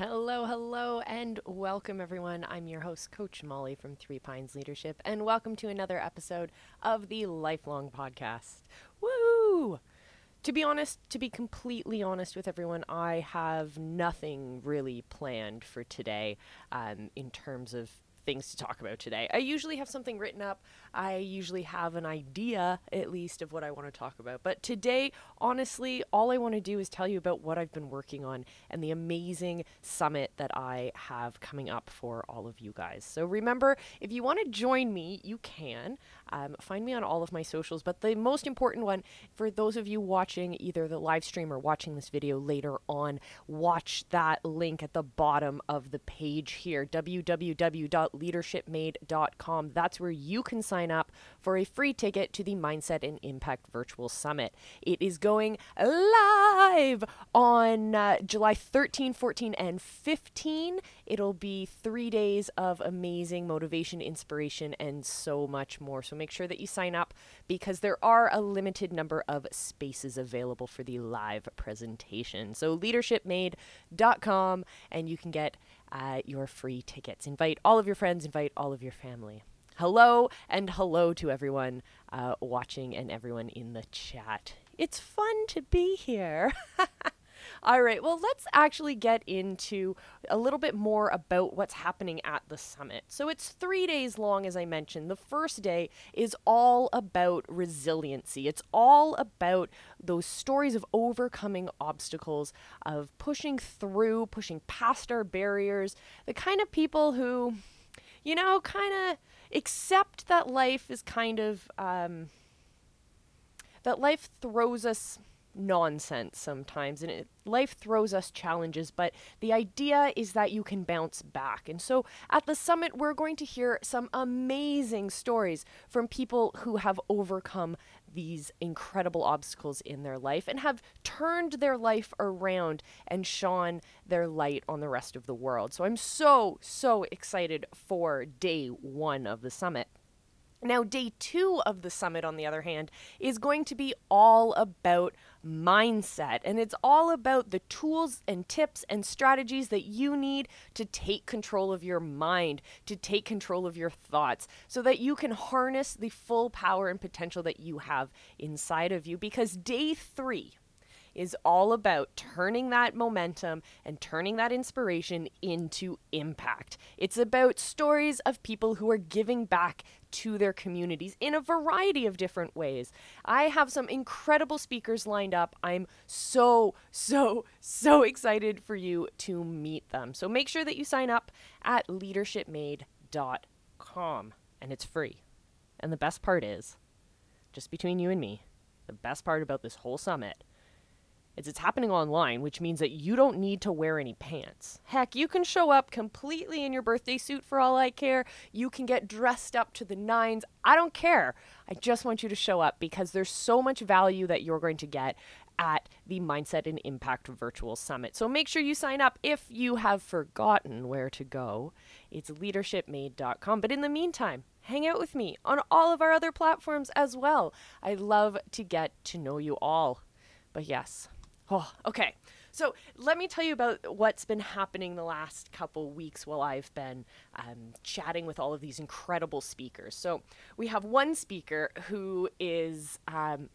Hello, hello, and welcome everyone. I'm your host, Coach Molly from Three Pines Leadership, and welcome to another episode of the Lifelong Podcast. Woo! To be honest, to be completely honest with everyone, I have nothing really planned for today um, in terms of things to talk about today. I usually have something written up. I usually have an idea, at least, of what I want to talk about. But today, honestly, all I want to do is tell you about what I've been working on and the amazing summit that I have coming up for all of you guys. So remember, if you want to join me, you can. Um, find me on all of my socials. But the most important one, for those of you watching either the live stream or watching this video later on, watch that link at the bottom of the page here www.leadershipmade.com. That's where you can sign up for a free ticket to the Mindset and Impact Virtual Summit. It is going live on uh, July 13, 14, and 15. It'll be three days of amazing motivation, inspiration, and so much more. So make sure that you sign up because there are a limited number of spaces available for the live presentation. So leadershipmade.com and you can get uh, your free tickets. Invite all of your friends, invite all of your family. Hello and hello to everyone uh, watching and everyone in the chat. It's fun to be here. All right, well, let's actually get into a little bit more about what's happening at the summit. So it's three days long, as I mentioned. The first day is all about resiliency, it's all about those stories of overcoming obstacles, of pushing through, pushing past our barriers, the kind of people who, you know, kind of accept that life is kind of. Um, that life throws us nonsense sometimes and it, life throws us challenges but the idea is that you can bounce back. And so at the summit we're going to hear some amazing stories from people who have overcome these incredible obstacles in their life and have turned their life around and shone their light on the rest of the world. So i'm so so excited for day 1 of the summit. Now, day two of the summit, on the other hand, is going to be all about mindset. And it's all about the tools and tips and strategies that you need to take control of your mind, to take control of your thoughts, so that you can harness the full power and potential that you have inside of you. Because day three, is all about turning that momentum and turning that inspiration into impact. It's about stories of people who are giving back to their communities in a variety of different ways. I have some incredible speakers lined up. I'm so, so, so excited for you to meet them. So make sure that you sign up at leadershipmade.com and it's free. And the best part is, just between you and me, the best part about this whole summit is it's happening online, which means that you don't need to wear any pants. Heck, you can show up completely in your birthday suit for all I care. You can get dressed up to the nines. I don't care. I just want you to show up because there's so much value that you're going to get at the Mindset and Impact Virtual Summit. So make sure you sign up if you have forgotten where to go. It's leadershipmade.com. But in the meantime, hang out with me on all of our other platforms as well. I love to get to know you all. But yes, Oh, okay. So let me tell you about what's been happening the last couple weeks while I've been um, chatting with all of these incredible speakers. So we have one speaker who is um,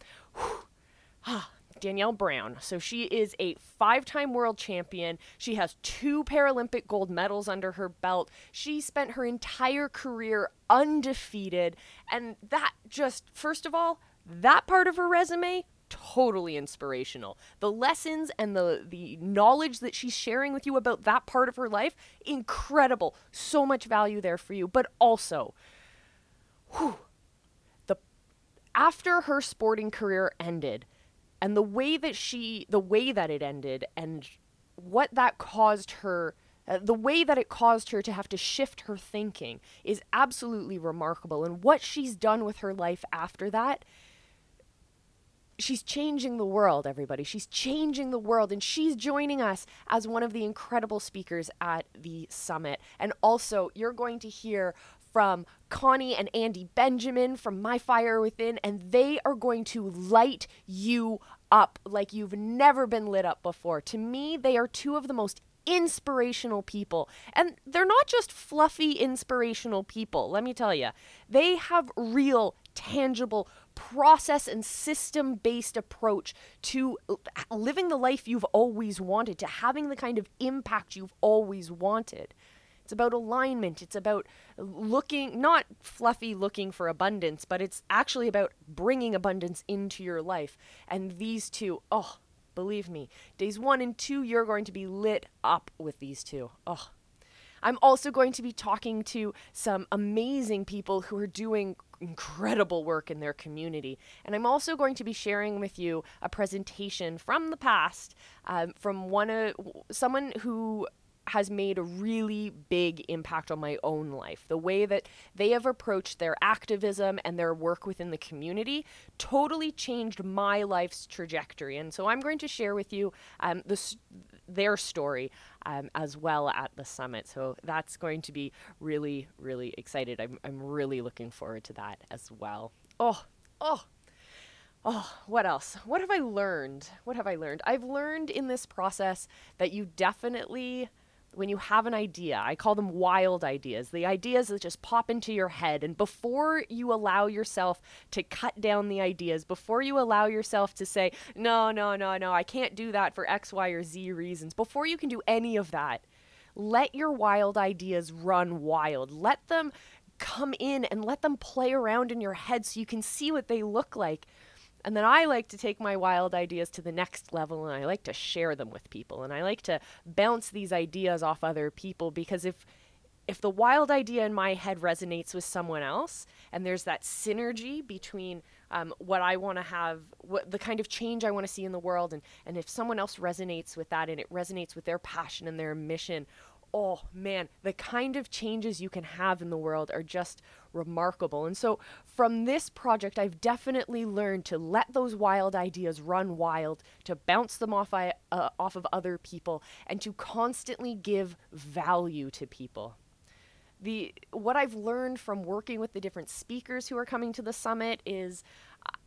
Danielle Brown. So she is a five time world champion. She has two Paralympic gold medals under her belt. She spent her entire career undefeated. And that just, first of all, that part of her resume totally inspirational. The lessons and the the knowledge that she's sharing with you about that part of her life, incredible. So much value there for you, but also whew, the after her sporting career ended and the way that she the way that it ended and what that caused her uh, the way that it caused her to have to shift her thinking is absolutely remarkable and what she's done with her life after that she's changing the world, everybody. She's changing the world, and she's joining us as one of the incredible speakers at the summit. And also, you're going to hear from Connie and Andy Benjamin from My Fire Within, and they are going to light you up like you've never been lit up before. To me, they are two of the most inspirational people. And they're not just fluffy, inspirational people, let me tell you. They have real, tangible, process and system based approach to living the life you've always wanted, to having the kind of impact you've always wanted. It's about alignment. It's about looking, not fluffy looking for abundance, but it's actually about bringing abundance into your life. And these two, oh, believe me, days one and two, you're going to be lit up with these two. Oh, I'm also going to be talking to some amazing people who are doing incredible work in their community. And I'm also going to be sharing with you a presentation from the past um, from one of someone who has made a really big impact on my own life. The way that they have approached their activism and their work within the community totally changed my life's trajectory. And so I'm going to share with you um, this, their story um, as well at the summit. So that's going to be really, really excited. I'm, I'm really looking forward to that as well. Oh, oh, Oh, what else? What have I learned? What have I learned? I've learned in this process that you definitely when you have an idea, I call them wild ideas, the ideas that just pop into your head. And before you allow yourself to cut down the ideas, before you allow yourself to say, no, no, no, no, I can't do that for X, Y, or Z reasons, before you can do any of that, let your wild ideas run wild. Let them come in and let them play around in your head so you can see what they look like. And then I like to take my wild ideas to the next level and I like to share them with people and I like to bounce these ideas off other people because if if the wild idea in my head resonates with someone else and there's that synergy between um, what I want to have, what the kind of change I want to see in the world, and, and if someone else resonates with that and it resonates with their passion and their mission, oh man, the kind of changes you can have in the world are just remarkable. And so from this project, I've definitely learned to let those wild ideas run wild, to bounce them off, I, uh, off of other people, and to constantly give value to people. The, what I've learned from working with the different speakers who are coming to the summit is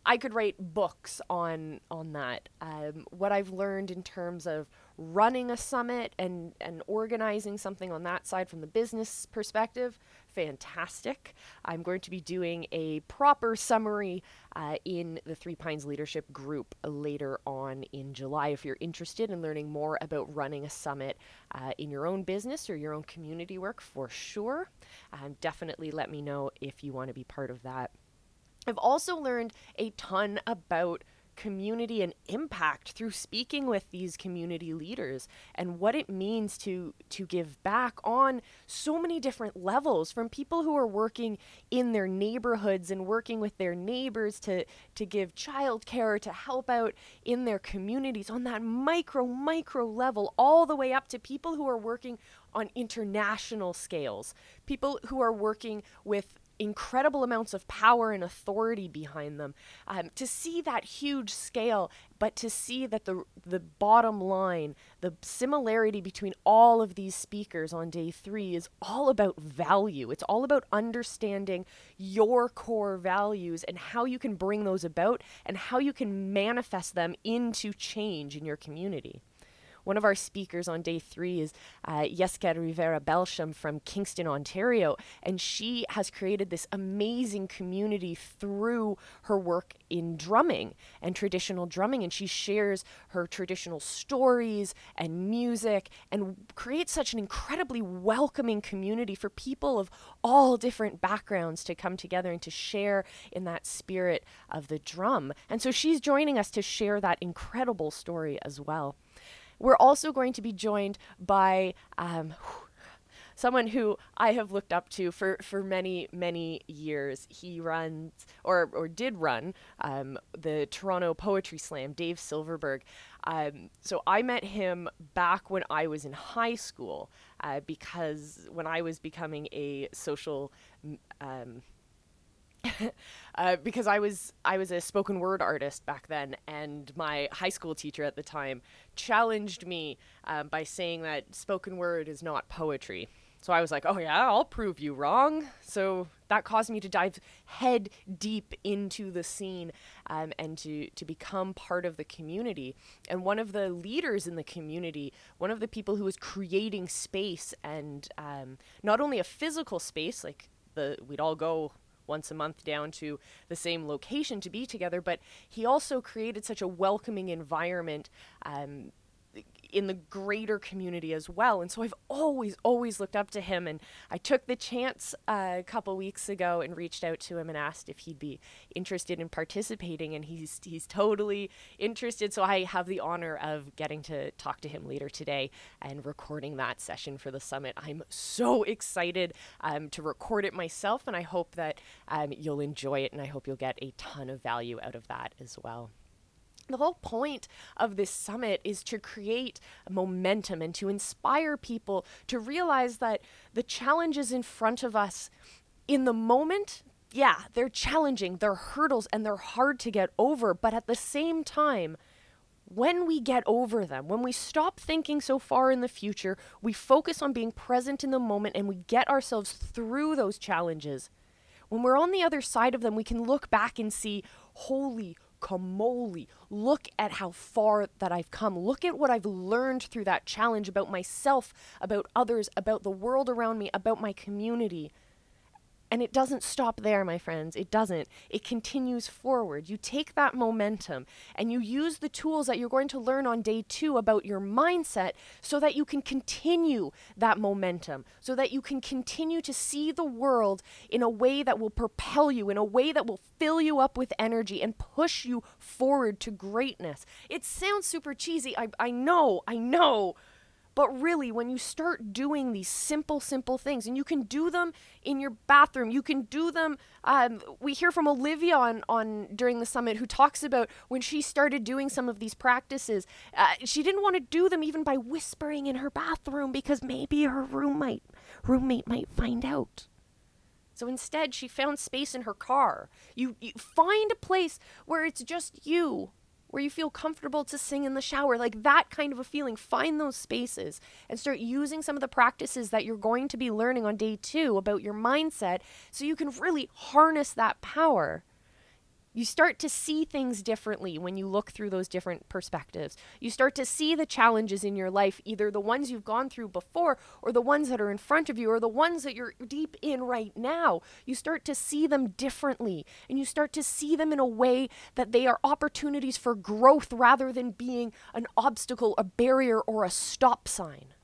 I could write books on on that. Um, what I've learned in terms of running a summit and and organizing something on that side from the business perspective, fantastic. I'm going to be doing a proper summary uh, in the Three Pines Leadership Group later on in July. If you're interested in learning more about running a summit uh, in your own business or your own community work, for sure, um, definitely let me know if you want to be part of that. I've also learned a ton about community and impact through speaking with these community leaders and what it means to to give back on so many different levels from people who are working in their neighborhoods and working with their neighbors to to give childcare to help out in their communities on that micro micro level all the way up to people who are working on international scales. People who are working with incredible amounts of power and authority behind them. Um, to see that huge scale, but to see that the the bottom line, the similarity between all of these speakers on day three is all about value. It's all about understanding your core values and how you can bring those about and how you can manifest them into change in your community. One of our speakers on day three is uh, Yeska Rivera Belsham from Kingston, Ontario, and she has created this amazing community through her work in drumming and traditional drumming. And she shares her traditional stories and music and creates such an incredibly welcoming community for people of all different backgrounds to come together and to share in that spirit of the drum. And so she's joining us to share that incredible story as well. We're also going to be joined by um, someone who I have looked up to for, for many, many years. He runs, or, or did run, um, the Toronto Poetry Slam, Dave Silverberg. Um, so I met him back when I was in high school uh, because when I was becoming a social um, uh, because I was I was a spoken word artist back then, and my high school teacher at the time challenged me um, by saying that spoken word is not poetry. so I was like, oh, yeah, I'll prove you wrong. So that caused me to dive head deep into the scene um, and to, to become part of the community. And one of the leaders in the community, one of the people who was creating space and um, not only a physical space, like the we'd all go once a month down to the same location to be together, but he also created such a welcoming environment um, in the greater community as well. And so I've always, always looked up to him. And I took the chance uh, a couple weeks ago and reached out to him and asked if he'd be interested in participating. And he's he's totally interested. So I have the honor of getting to talk to him later today and recording that session for the summit. I'm so excited um, to record it myself, and I hope that um, you'll enjoy it, and I hope you'll get a ton of value out of that as well the whole point of this summit is to create momentum and to inspire people to realize that the challenges in front of us in the moment yeah they're challenging they're hurdles and they're hard to get over but at the same time when we get over them, when we stop thinking so far in the future, we focus on being present in the moment and we get ourselves through those challenges. When we're on the other side of them, we can look back and see, holy Kamoli. Look at how far that I've come. Look at what I've learned through that challenge about myself, about others, about the world around me, about my community. And it doesn't stop there, my friends. It doesn't. It continues forward. You take that momentum and you use the tools that you're going to learn on day two about your mindset so that you can continue that momentum, so that you can continue to see the world in a way that will propel you, in a way that will fill you up with energy and push you forward to greatness. It sounds super cheesy. I, I know, I know. But really, when you start doing these simple, simple things, and you can do them in your bathroom, you can do them. Um, we hear from Olivia on, on during the summit who talks about when she started doing some of these practices. Uh, she didn't want to do them even by whispering in her bathroom because maybe her roommate roommate might find out. So instead, she found space in her car. You, you find a place where it's just you where you feel comfortable to sing in the shower, like that kind of a feeling. Find those spaces and start using some of the practices that you're going to be learning on day two about your mindset so you can really harness that power you start to see things differently when you look through those different perspectives. You start to see the challenges in your life, either the ones you've gone through before, or the ones that are in front of you, or the ones that you're deep in right now. You start to see them differently, and you start to see them in a way that they are opportunities for growth rather than being an obstacle, a barrier, or a stop sign.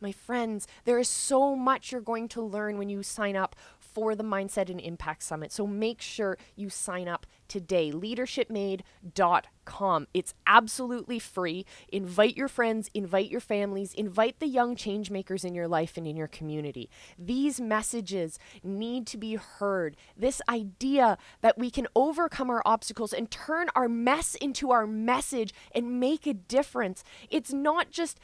My friends, there is so much you're going to learn when you sign up for the Mindset and Impact Summit. So make sure you sign up today. Leadershipmade.com. It's absolutely free. Invite your friends, invite your families, invite the young change makers in your life and in your community. These messages need to be heard. This idea that we can overcome our obstacles and turn our mess into our message and make a difference. It's not just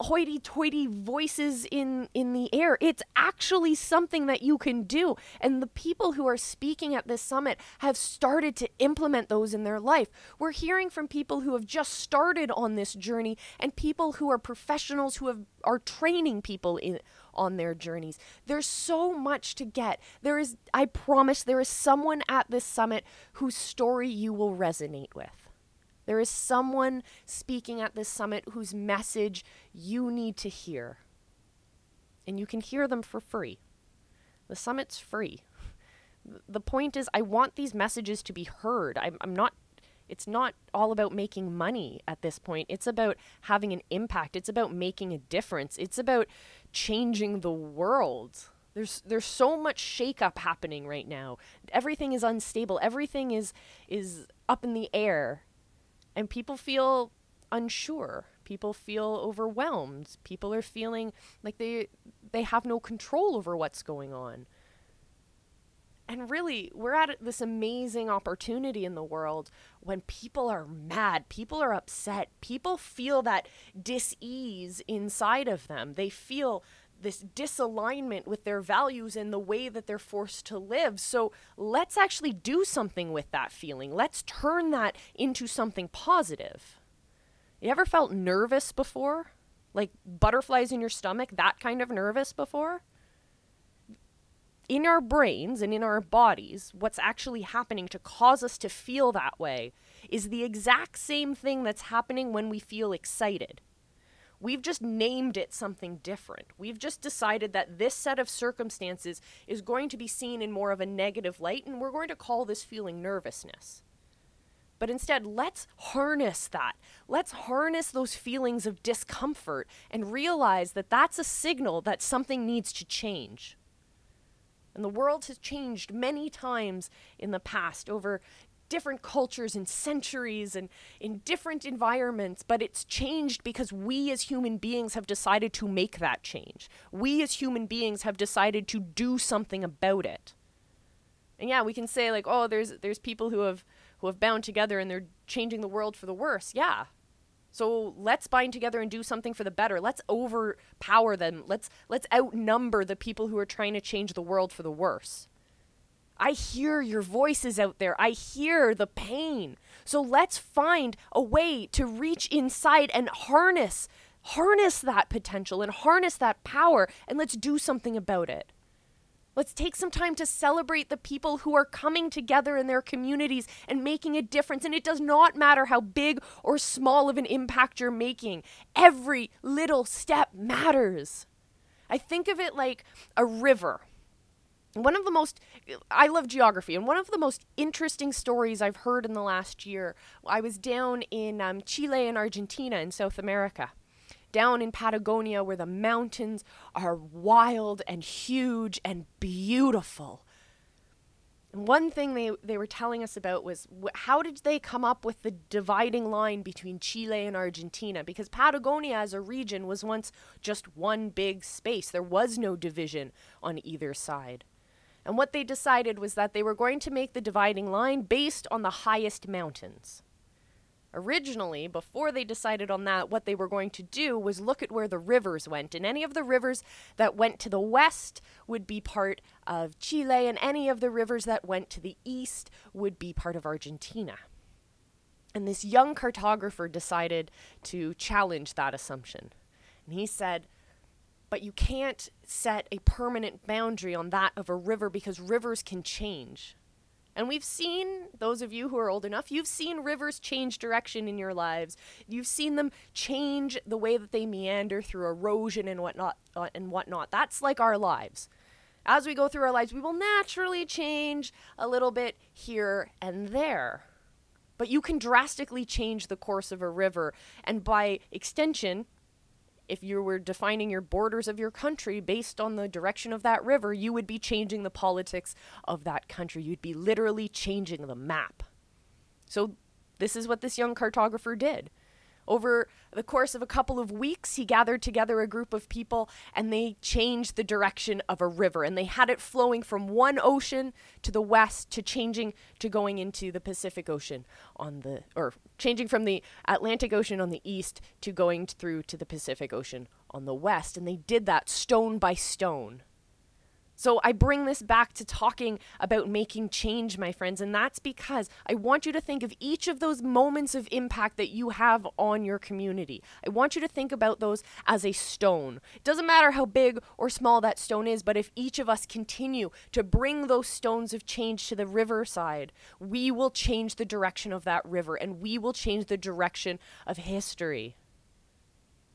hoity toity voices in, in the air, it's actually something that you can do. And the people who are speaking at this summit have started to implement those in their life. We're hearing from people who have just started on this journey and people who are professionals who have are training people in on their journeys. There's so much to get. There is I promise there is someone at this summit whose story you will resonate with. There is someone speaking at this summit whose message you need to hear. And you can hear them for free. The summit's free. The point is, I want these messages to be heard. I'm, I'm not it's not all about making money at this point. It's about having an impact. It's about making a difference. It's about changing the world. There's there's so much shakeup happening right now. Everything is unstable. Everything is is up in the air. And people feel unsure. People feel overwhelmed. People are feeling like they they have no control over what's going on. And really, we're at this amazing opportunity in the world when people are mad, people are upset, people feel that dis-ease inside of them. They feel this disalignment with their values and the way that they're forced to live. So let's actually do something with that feeling. Let's turn that into something positive. You ever felt nervous before? Like butterflies in your stomach, that kind of nervous before? In our brains and in our bodies, what's actually happening to cause us to feel that way is the exact same thing that's happening when we feel excited. We've just named it something different. We've just decided that this set of circumstances is going to be seen in more of a negative light, and we're going to call this feeling nervousness. But instead, let's harness that. Let's harness those feelings of discomfort and realize that that's a signal that something needs to change. And the world has changed many times in the past over different cultures and centuries and in different environments, but it's changed because we as human beings have decided to make that change. We as human beings have decided to do something about it. And yeah, we can say like, oh, there's there's people who have who have bound together and they're changing the world for the worse. Yeah. So let's bind together and do something for the better. Let's overpower them. Let's let's outnumber the people who are trying to change the world for the worse. I hear your voices out there. I hear the pain. So let's find a way to reach inside and harness harness that potential and harness that power and let's do something about it. Let's take some time to celebrate the people who are coming together in their communities and making a difference. And it does not matter how big or small of an impact you're making, every little step matters. I think of it like a river one of the most i love geography and one of the most interesting stories i've heard in the last year i was down in um, chile and argentina in south america down in patagonia where the mountains are wild and huge and beautiful and one thing they, they were telling us about was wh- how did they come up with the dividing line between Chile and Argentina? Because Patagonia as a region was once just one big space. There was no division on either side. And what they decided was that they were going to make the dividing line based on the highest mountains. Originally, before they decided on that, what they were going to do was look at where the rivers went. And any of the rivers that went to the west would be part of Chile, and any of the rivers that went to the east would be part of Argentina. And this young cartographer decided to challenge that assumption. And he said, but you can't set a permanent boundary on that of a river because rivers can change. And we've seen, those of you who are old enough, you've seen rivers change direction in your lives. You've seen them change the way that they meander through erosion and whatnot. Uh, and whatnot. That's like our lives. As we go through our lives, we will naturally change a little bit here and there. But you can drastically change the course of a river, and by extension, if you were defining your borders of your country based on the direction of that river, you would be changing the politics of that country. You'd be literally changing the map. So, this is what this young cartographer did. Over the course of a couple of weeks, he gathered together a group of people and they changed the direction of a river. And they had it flowing from one ocean to the west to changing to going into the Pacific Ocean on the, or changing from the Atlantic Ocean on the east to going through to the Pacific Ocean on the west. And they did that stone by stone. So I bring this back to talking about making change, my friends, and that's because I want you to think of each of those moments of impact that you have on your community. I want you to think about those as a stone. It doesn't matter how big or small that stone is, but if each of us continue to bring those stones of change to the riverside, we will change the direction of that river and we will change the direction of history.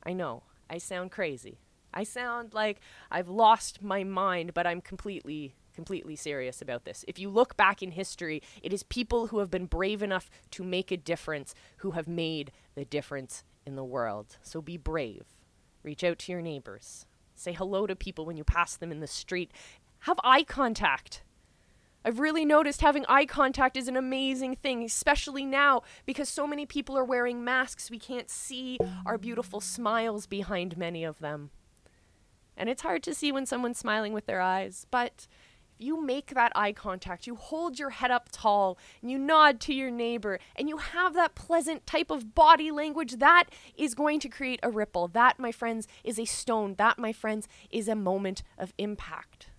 I know, I sound crazy. I sound like I've lost my mind, but I'm completely completely serious about this. If you look back in history, it is people who have been brave enough to make a difference who have made the difference in the world. So be brave. Reach out to your neighbors. Say hello to people when you pass them in the street. Have eye contact. I've really noticed having eye contact is an amazing thing, especially now because so many people are wearing masks. We can't see our beautiful smiles behind many of them. And it's hard to see when someone's smiling with their eyes, but if you make that eye contact, you hold your head up tall, and you nod to your neighbor, and you have that pleasant type of body language, that is going to create a ripple. That, my friends, is a stone. That, my friends, is a moment of impact.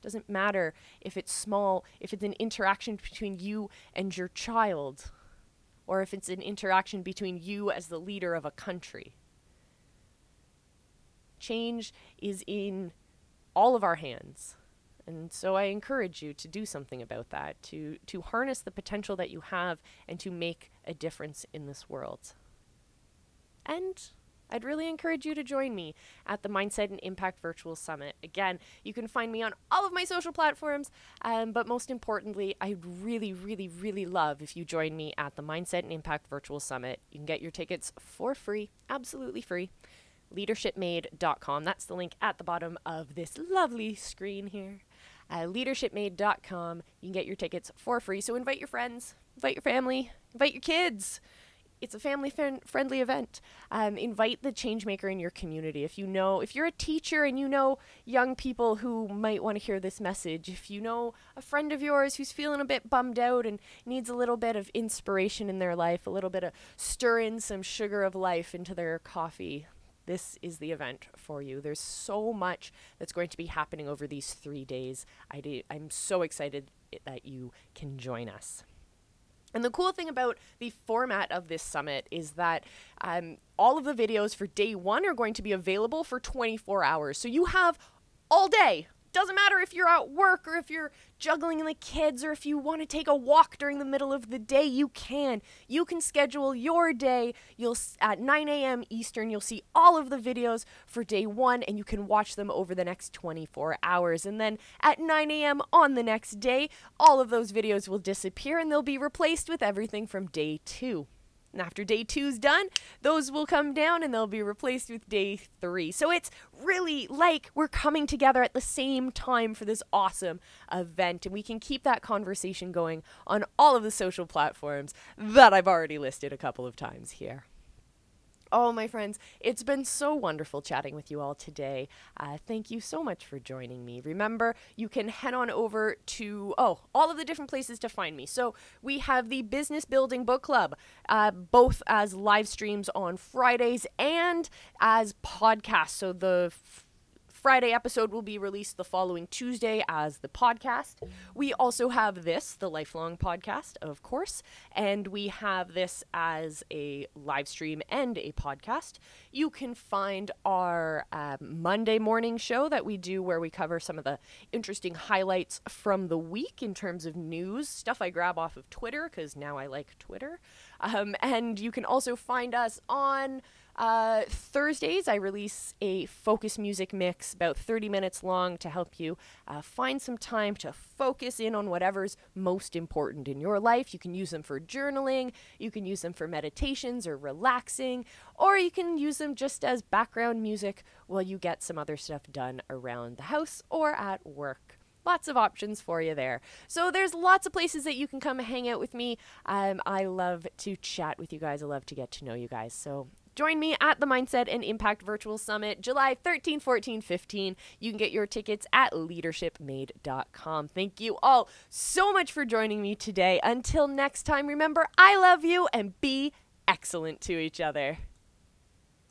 Doesn't matter if it's small, if it's an interaction between you and your child, or if it's an interaction between you as the leader of a country. Change is in all of our hands. And so I encourage you to do something about that, to, to harness the potential that you have and to make a difference in this world. And I'd really encourage you to join me at the Mindset and Impact Virtual Summit. Again, you can find me on all of my social platforms, um, but most importantly, I'd really, really, really love if you join me at the Mindset and Impact Virtual Summit. You can get your tickets for free, absolutely free. LeadershipMade.com. That's the link at the bottom of this lovely screen here. Uh, leadershipmade.com. You can get your tickets for free. So invite your friends, invite your family, invite your kids it's a family friendly event. Um, invite the change maker in your community. If you know, if you're a teacher and you know young people who might want to hear this message, if you know a friend of yours who's feeling a bit bummed out and needs a little bit of inspiration in their life, a little bit of stir in some sugar of life into their coffee, this is the event for you. There's so much that's going to be happening over these three days. I do, I'm so excited that you can join us. And the cool thing about the format of this summit is that um, all of the videos for day one are going to be available for 24 hours. So you have all day doesn't matter if you're at work or if you're juggling the kids or if you want to take a walk during the middle of the day, you can. You can schedule your day. You'll at 9 a.m. Eastern, you'll see all of the videos for day one, and you can watch them over the next 24 hours. And then at 9 a.m. on the next day, all of those videos will disappear and they'll be replaced with everything from day two. And after day two's done, those will come down and they'll be replaced with day three. So it's really like we're coming together at the same time for this awesome event. And we can keep that conversation going on all of the social platforms that I've already listed a couple of times here. Oh, my friends, it's been so wonderful chatting with you all today. Uh, thank you so much for joining me. Remember, you can head on over to, oh, all of the different places to find me. So we have the Business Building Book Club, uh, both as live streams on Fridays and as podcasts. So the f- Friday episode will be released the following Tuesday as the podcast. We also have this, the Lifelong Podcast, of course, and we have this as a live stream and a podcast. You can find our um, Monday morning show that we do where we cover some of the interesting highlights from the week in terms of news, stuff I grab off of Twitter, because now I like Twitter. Um, and you can also find us on uh, Thursdays, I release a focus music mix about 30 minutes long to help you uh, find some time to focus in on whatever's most important in your life. You can use them for journaling, you can use them for meditations or relaxing, or you can use them just as background music while you get some other stuff done around the house or at work lots of options for you there. So there's lots of places that you can come hang out with me. Um, I love to chat with you guys. I love to get to know you guys. So Join me at the Mindset and Impact Virtual Summit July 13, 14, 15. You can get your tickets at leadershipmade.com. Thank you all so much for joining me today. Until next time, remember, I love you and be excellent to each other.